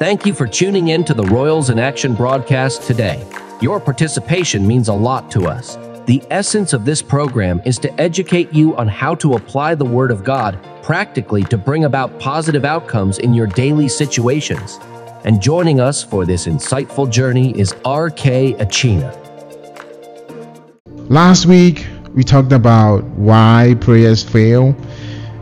Thank you for tuning in to the Royals in Action broadcast today. Your participation means a lot to us. The essence of this program is to educate you on how to apply the Word of God practically to bring about positive outcomes in your daily situations. And joining us for this insightful journey is R.K. Achina. Last week, we talked about why prayers fail,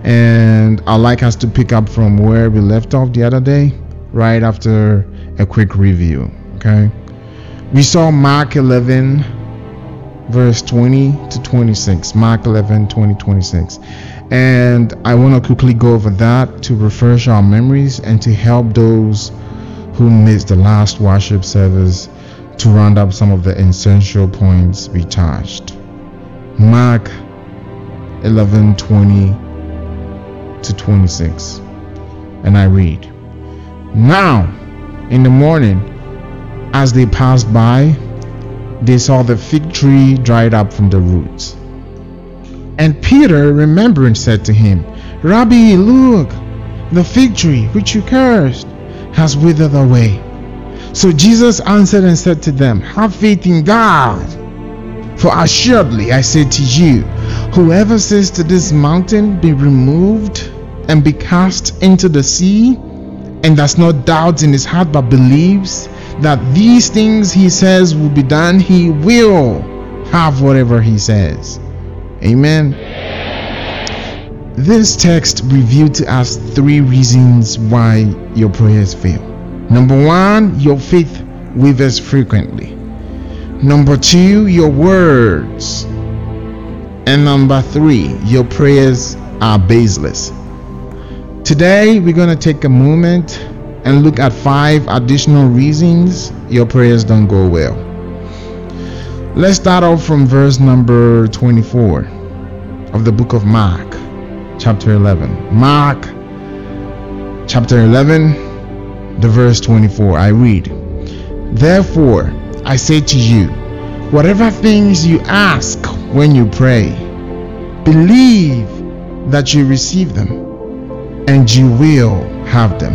and I'd like us to pick up from where we left off the other day, right after a quick review. Okay, we saw Mark 11, verse 20 to 26. Mark 11, 20, 26. And I want to quickly go over that to refresh our memories and to help those who missed the last worship service to round up some of the essential points we touched. Mark 11 20 to 26. And I read Now, in the morning, as they passed by, they saw the fig tree dried up from the roots. And Peter, remembering, said to him, Rabbi, look, the fig tree which you cursed has withered away. So Jesus answered and said to them, Have faith in God. For assuredly I say to you, whoever says to this mountain, Be removed and be cast into the sea, and does not doubt in his heart but believes that these things he says will be done, he will have whatever he says. Amen. This text revealed to us three reasons why your prayers fail. Number one, your faith wavers frequently. Number two, your words. And number three, your prayers are baseless. Today, we're going to take a moment and look at five additional reasons your prayers don't go well. Let's start off from verse number 24 of the book of Mark, chapter 11. Mark, chapter 11, the verse 24. I read, Therefore, I say to you, whatever things you ask when you pray, believe that you receive them, and you will have them.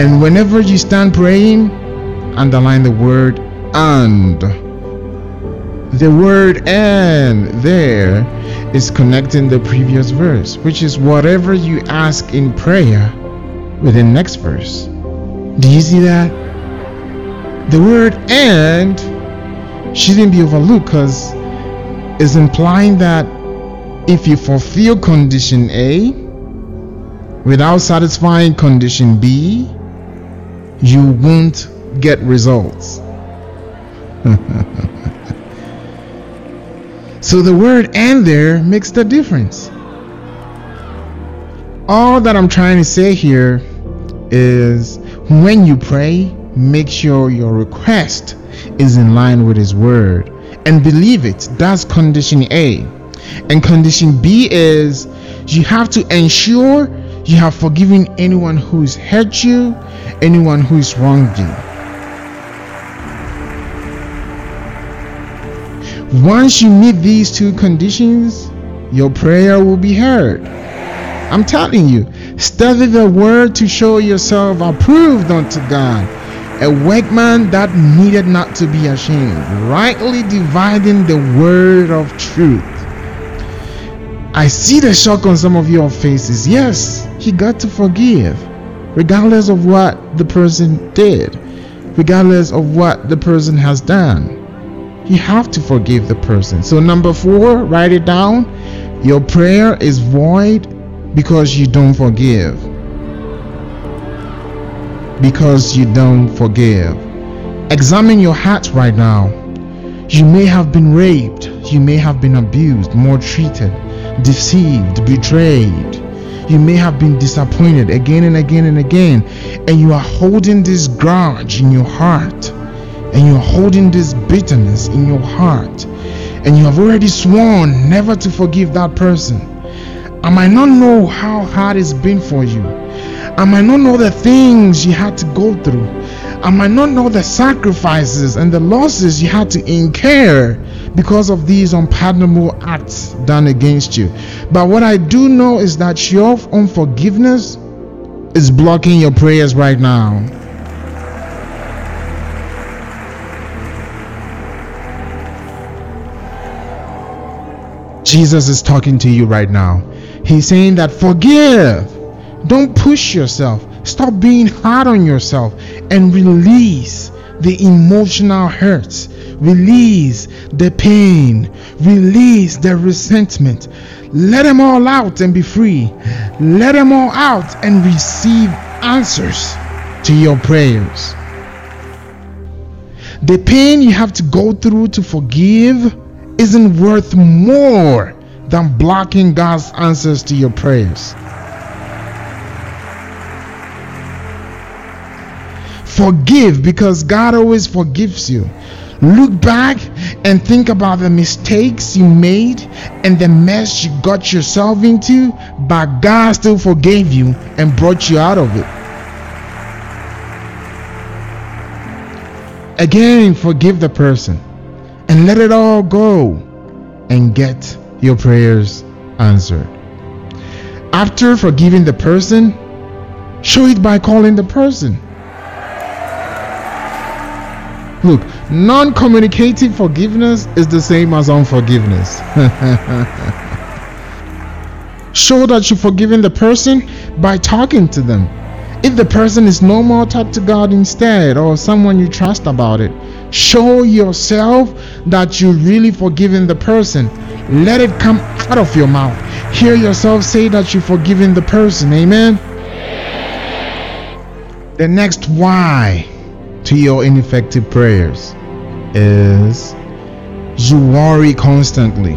And whenever you stand praying, underline the word and. The word and there is connecting the previous verse, which is whatever you ask in prayer with the next verse. Do you see that? The word and shouldn't be overlooked because it's implying that if you fulfill condition A without satisfying condition B, you won't get results. so the word and there makes the difference. All that I'm trying to say here is when you pray, make sure your request is in line with His word and believe it. That's condition A. And condition B is you have to ensure you have forgiven anyone who has hurt you, anyone who has wronged you. Once you meet these two conditions, your prayer will be heard. I'm telling you, study the word to show yourself approved unto God, a workman that needed not to be ashamed, rightly dividing the word of truth. I see the shock on some of your faces. Yes, he got to forgive, regardless of what the person did, regardless of what the person has done. You have to forgive the person. So, number four, write it down. Your prayer is void because you don't forgive. Because you don't forgive. Examine your heart right now. You may have been raped, you may have been abused, maltreated, deceived, betrayed. You may have been disappointed again and again and again, and you are holding this grudge in your heart and you're holding this bitterness in your heart and you have already sworn never to forgive that person. I might not know how hard it's been for you? I might not know the things you had to go through? I might not know the sacrifices and the losses you had to incur because of these unpardonable acts done against you but what i do know is that your unforgiveness is blocking your prayers right now? Jesus is talking to you right now. He's saying that forgive. Don't push yourself. Stop being hard on yourself and release the emotional hurts. Release the pain. Release the resentment. Let them all out and be free. Let them all out and receive answers to your prayers. The pain you have to go through to forgive isn't worth more than blocking God's answers to your prayers. Forgive because God always forgives you. Look back and think about the mistakes you made and the mess you got yourself into, but God still forgave you and brought you out of it. Again, forgive the person and let it all go and get your prayers answered. After forgiving the person, show it by calling the person. Look, non communicative forgiveness is the same as unforgiveness. show that you've forgiven the person by talking to them. If the person is no more, talk to God instead or someone you trust about it. Show yourself that you really forgiven the person. Let it come out of your mouth. Hear yourself say that you've forgiven the person. Amen. The next why to your ineffective prayers is you worry constantly.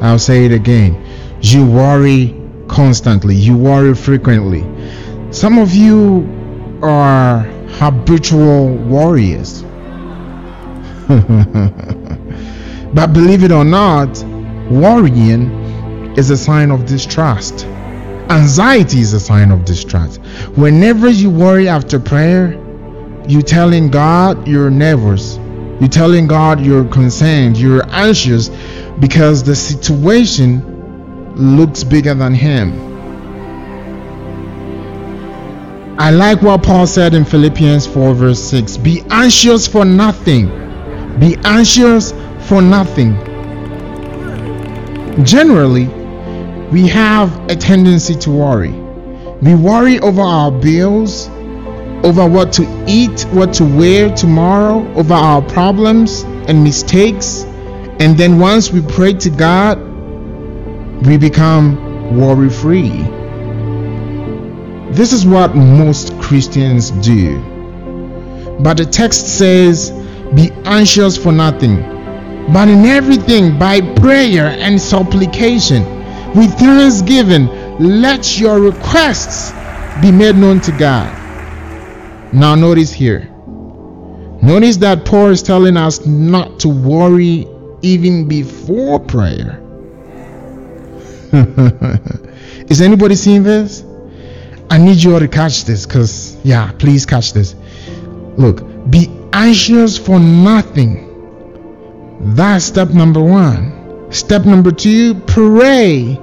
I'll say it again. You worry constantly. You worry frequently. Some of you are habitual warriors. but believe it or not, worrying is a sign of distrust. Anxiety is a sign of distrust. Whenever you worry after prayer, you telling God you're nervous. You're telling God you're concerned, you're anxious because the situation looks bigger than Him. I like what Paul said in Philippians 4, verse 6 Be anxious for nothing be anxious for nothing. Generally, we have a tendency to worry. We worry over our bills, over what to eat, what to wear tomorrow, over our problems and mistakes. And then once we pray to God, we become worry free. This is what most Christians do. But the text says, be anxious for nothing, but in everything by prayer and supplication with thanksgiving, let your requests be made known to God. Now, notice here. Notice that Paul is telling us not to worry even before prayer. is anybody seeing this? I need you all to catch this because, yeah, please catch this. Look, be anxious for nothing. That's step number one. Step number two, pray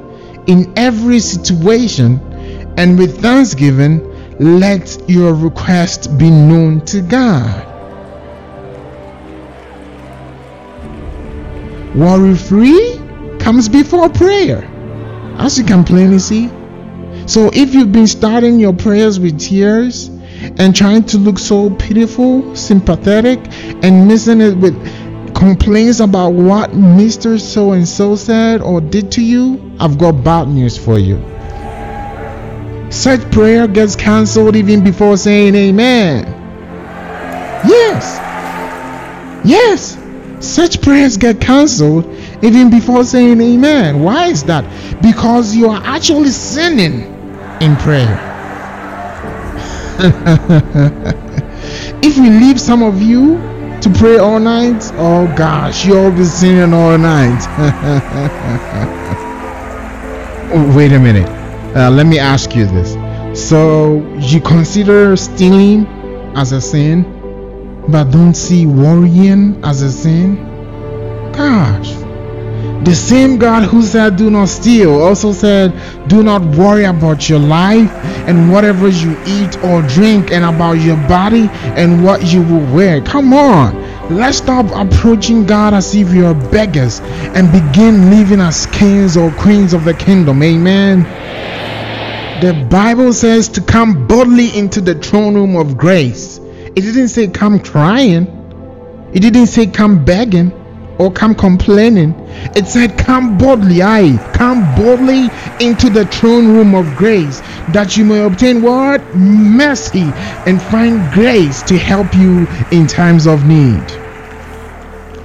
in every situation and with thanksgiving, let your request be known to God. Worry free comes before prayer, as you can plainly see. So if you've been starting your prayers with tears, and trying to look so pitiful, sympathetic, and missing it with complaints about what Mr. So and so said or did to you, I've got bad news for you. Such prayer gets cancelled even before saying amen. Yes. Yes. Such prayers get cancelled even before saying amen. Why is that? Because you are actually sinning in prayer. if we leave some of you to pray all night, oh gosh, you'll be singing all night. Wait a minute. Uh, let me ask you this. So, you consider stealing as a sin, but don't see worrying as a sin? Gosh, The same God who said, Do not steal, also said, Do not worry about your life and whatever you eat or drink, and about your body and what you will wear. Come on, let's stop approaching God as if we are beggars and begin living as kings or queens of the kingdom. Amen. The Bible says to come boldly into the throne room of grace. It didn't say come crying, it didn't say come begging or come complaining. It said, Come boldly, I come boldly into the throne room of grace that you may obtain what? Mercy and find grace to help you in times of need.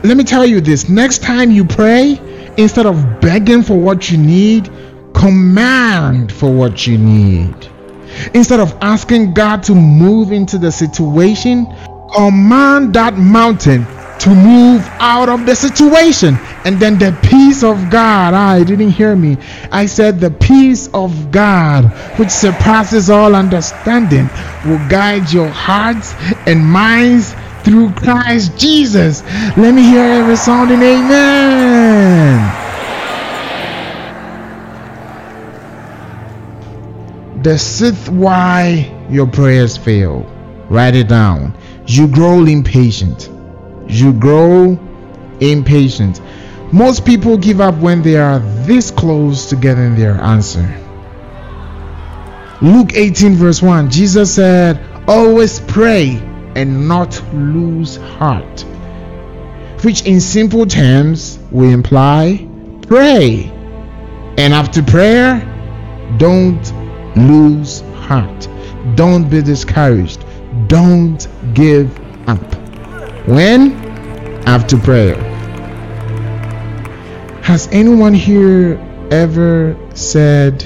Let me tell you this next time you pray, instead of begging for what you need, command for what you need. Instead of asking God to move into the situation, command that mountain to move out of the situation. And then the peace of God, ah, I didn't hear me. I said, the peace of God, which surpasses all understanding, will guide your hearts and minds through Christ Jesus. Let me hear every sounding amen. The sixth why your prayers fail. Write it down. You grow impatient you grow impatient. Most people give up when they are this close to getting their answer. Luke 18, verse 1 Jesus said, Always pray and not lose heart. Which, in simple terms, will imply pray. And after prayer, don't lose heart. Don't be discouraged. Don't give up. When? After prayer. Has anyone here ever said,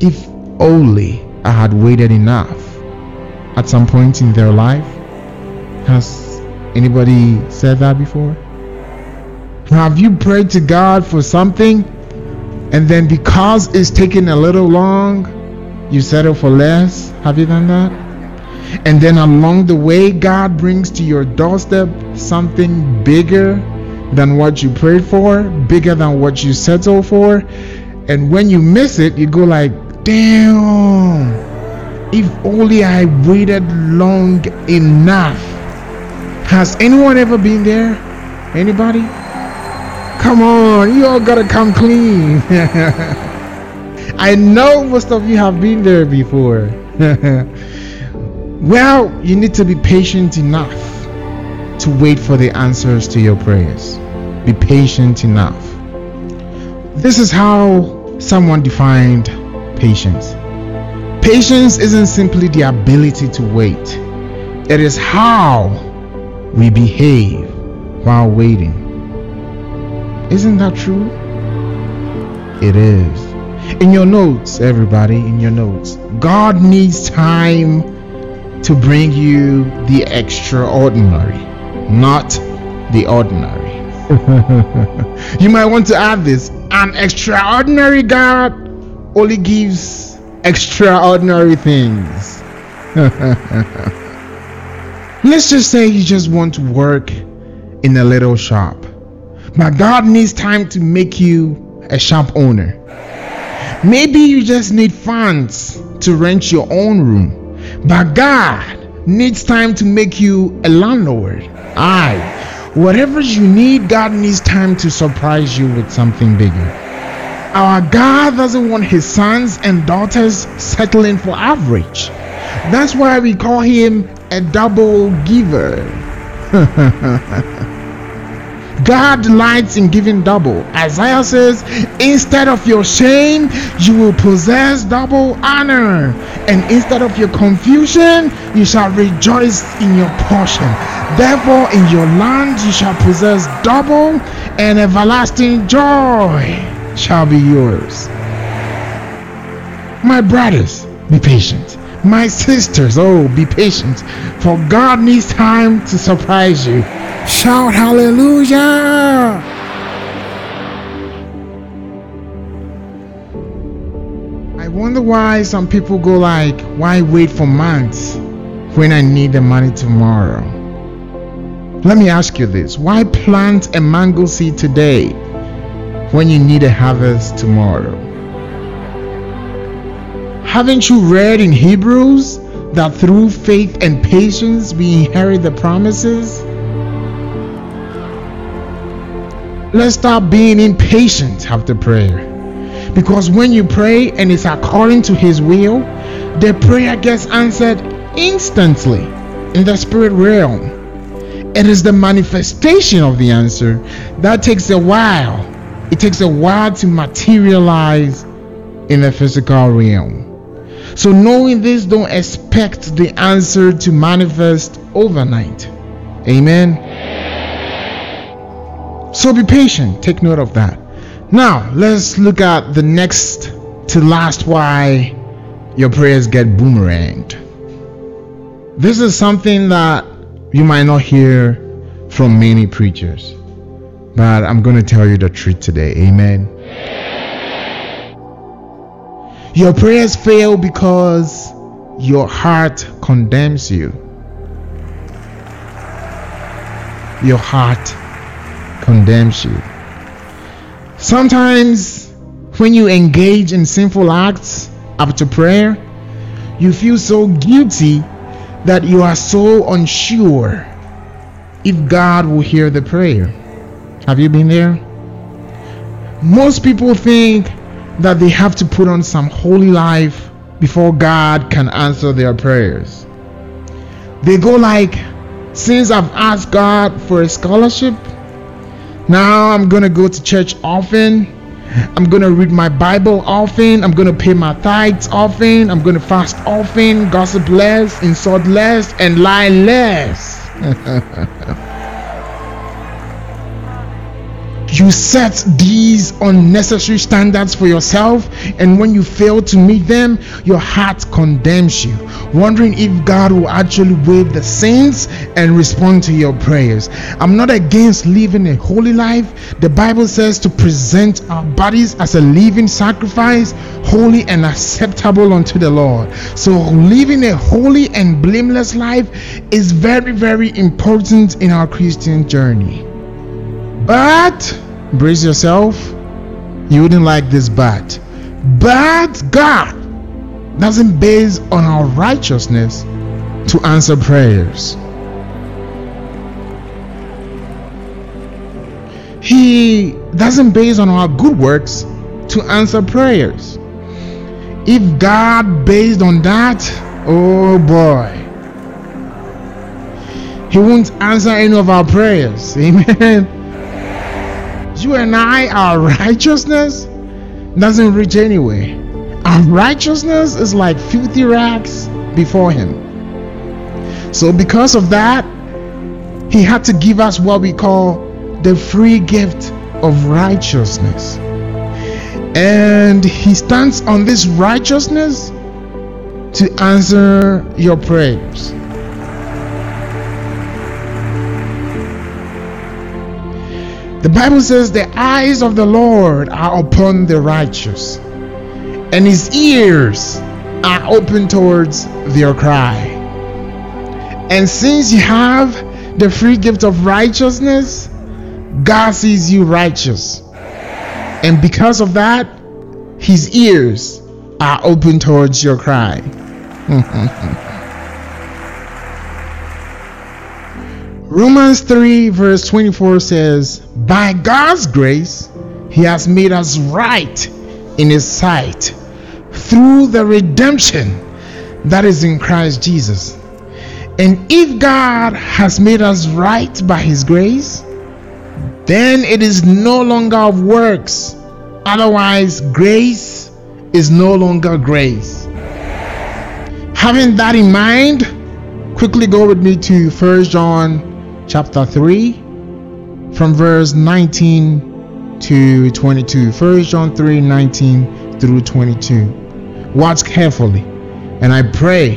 if only I had waited enough at some point in their life? Has anybody said that before? Have you prayed to God for something and then because it's taking a little long, you settle for less? Have you done that? And then along the way, God brings to your doorstep something bigger than what you prayed for, bigger than what you settled for. And when you miss it, you go like, damn, if only I waited long enough. Has anyone ever been there? Anybody? Come on, you all gotta come clean. I know most of you have been there before. Well, you need to be patient enough to wait for the answers to your prayers. Be patient enough. This is how someone defined patience. Patience isn't simply the ability to wait, it is how we behave while waiting. Isn't that true? It is. In your notes, everybody, in your notes, God needs time to bring you the extraordinary, not the ordinary. you might want to add this an extraordinary God only gives extraordinary things. Let's just say you just want to work in a little shop, but God needs time to make you a shop owner. Maybe you just need funds to rent your own room but God needs time to make you a landlord. Aye. Whatever you need, God needs time to surprise you with something bigger. Our God doesn't want his sons and daughters settling for average. That's why we call him a double giver. God delights in giving double. Isaiah says, Instead of your shame, you will possess double honor. And instead of your confusion, you shall rejoice in your portion. Therefore, in your land you shall possess double, and everlasting joy shall be yours. My brothers, be patient. My sisters, oh, be patient, for God needs time to surprise you. Shout hallelujah! I wonder why some people go like, why wait for months when I need the money tomorrow? Let me ask you this why plant a mango seed today when you need a harvest tomorrow. Haven't you read in Hebrews that through faith and patience we inherit the promises? Let's stop being impatient after prayer. Because when you pray and it's according to His will, the prayer gets answered instantly in the spirit realm. It is the manifestation of the answer that takes a while. It takes a while to materialize in the physical realm. So, knowing this, don't expect the answer to manifest overnight. Amen. So, be patient. Take note of that. Now, let's look at the next to last why your prayers get boomeranged. This is something that you might not hear from many preachers, but I'm going to tell you the truth today. Amen. Your prayers fail because your heart condemns you. Your heart condemns you. Sometimes, when you engage in sinful acts after prayer, you feel so guilty that you are so unsure if God will hear the prayer. Have you been there? Most people think that they have to put on some holy life before God can answer their prayers. They go like, since I've asked God for a scholarship, now I'm going to go to church often. I'm going to read my Bible often. I'm going to pay my tithes often. I'm going to fast often, gossip less, insult less, and lie less. you set these unnecessary standards for yourself, and when you fail to meet them, your heart condemns you, wondering if God will actually waive the sins and respond to your prayers. I'm not against living a holy life. The Bible says to present our bodies as a living sacrifice, holy and acceptable unto the Lord. So, living a holy and blameless life is very, very important in our Christian journey. But brace yourself, you wouldn't like this but. But God doesn't base on our righteousness to answer prayers. He doesn't base on our good works to answer prayers. If God based on that, oh boy, He won't answer any of our prayers. Amen you and I, our righteousness doesn't reach anywhere. Our righteousness is like filthy rags before Him. So, because of that, He had to give us what we call the free gift of righteousness. And He stands on this righteousness to answer your prayers. The Bible says, The eyes of the Lord are upon the righteous, and his ears are open towards their cry. And since you have the free gift of righteousness, God sees you righteous. And because of that, his ears are open towards your cry. Romans 3, verse 24 says, By God's grace, He has made us right in His sight through the redemption that is in Christ Jesus. And if God has made us right by His grace, then it is no longer of works. Otherwise, grace is no longer grace. Having that in mind, quickly go with me to First John chapter 3 from verse 19 to 22 1 john 3 19 through 22 watch carefully and i pray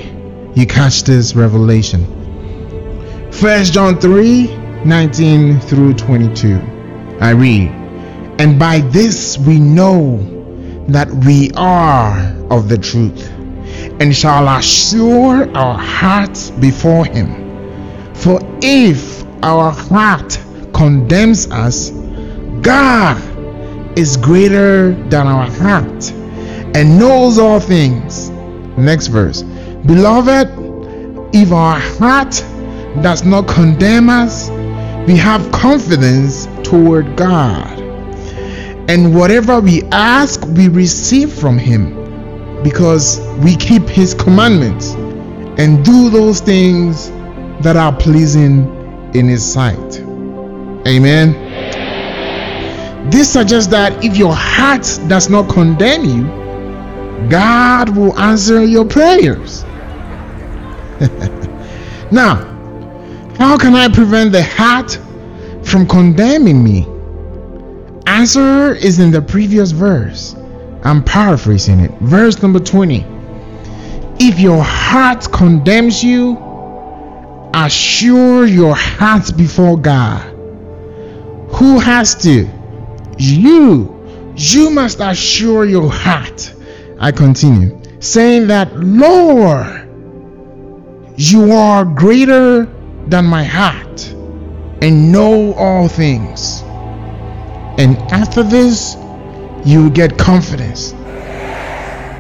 you catch this revelation. 1 john 3 19 through 22 i read and by this we know that we are of the truth and shall assure our hearts before him. For if our heart condemns us, God is greater than our heart and knows all things. Next verse. Beloved, if our heart does not condemn us, we have confidence toward God. And whatever we ask, we receive from Him because we keep His commandments and do those things that are pleasing in His sight. Amen. This suggests that if your heart does not condemn you, God will answer your prayers. now, how can I prevent the heart from condemning me? Answer is in the previous verse. I'm paraphrasing it. Verse number 20. If your heart condemns you, assure your heart before God. Who has to? You. You must assure your heart. I continue, saying that, Lord, you are greater than my heart and know all things. And after this, you get confidence.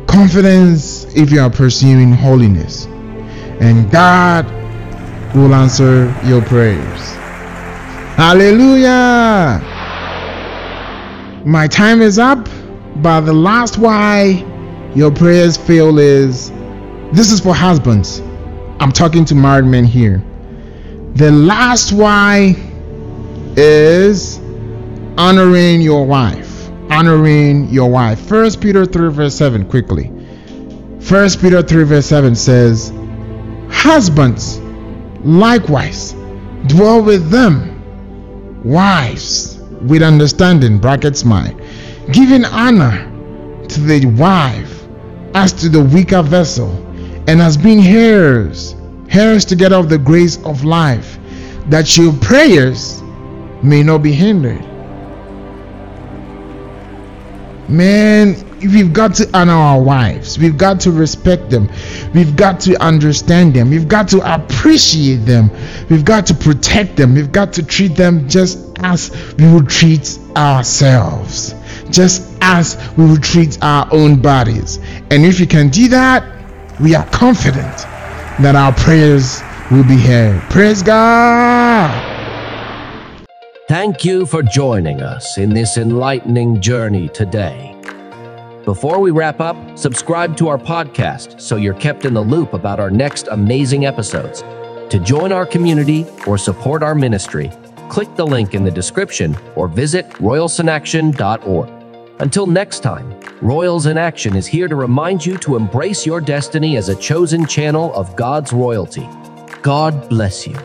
Confidence if you are pursuing holiness. And God will answer your prayers. Hallelujah! My time is up, but the last why your prayers fail is this is for husbands. I'm talking to married men here. The last why is honoring your wife. Honoring your wife. First Peter 3 verse 7 quickly. First Peter 3 verse 7 says, Husbands, likewise, dwell with them, wives, with understanding, brackets mine, giving honor to the wife as to the weaker vessel, and as being heirs, heirs together of the grace of life, that your prayers may not be hindered. Man, we've got to honor our wives. We've got to respect them. We've got to understand them. We've got to appreciate them. We've got to protect them. We've got to treat them just as we would treat ourselves, just as we would treat our own bodies. And if we can do that, we are confident that our prayers will be heard. Praise God. Thank you for joining us in this enlightening journey today. Before we wrap up, subscribe to our podcast so you're kept in the loop about our next amazing episodes. To join our community or support our ministry, click the link in the description or visit royalsinaction.org. Until next time, Royals in Action is here to remind you to embrace your destiny as a chosen channel of God's royalty. God bless you.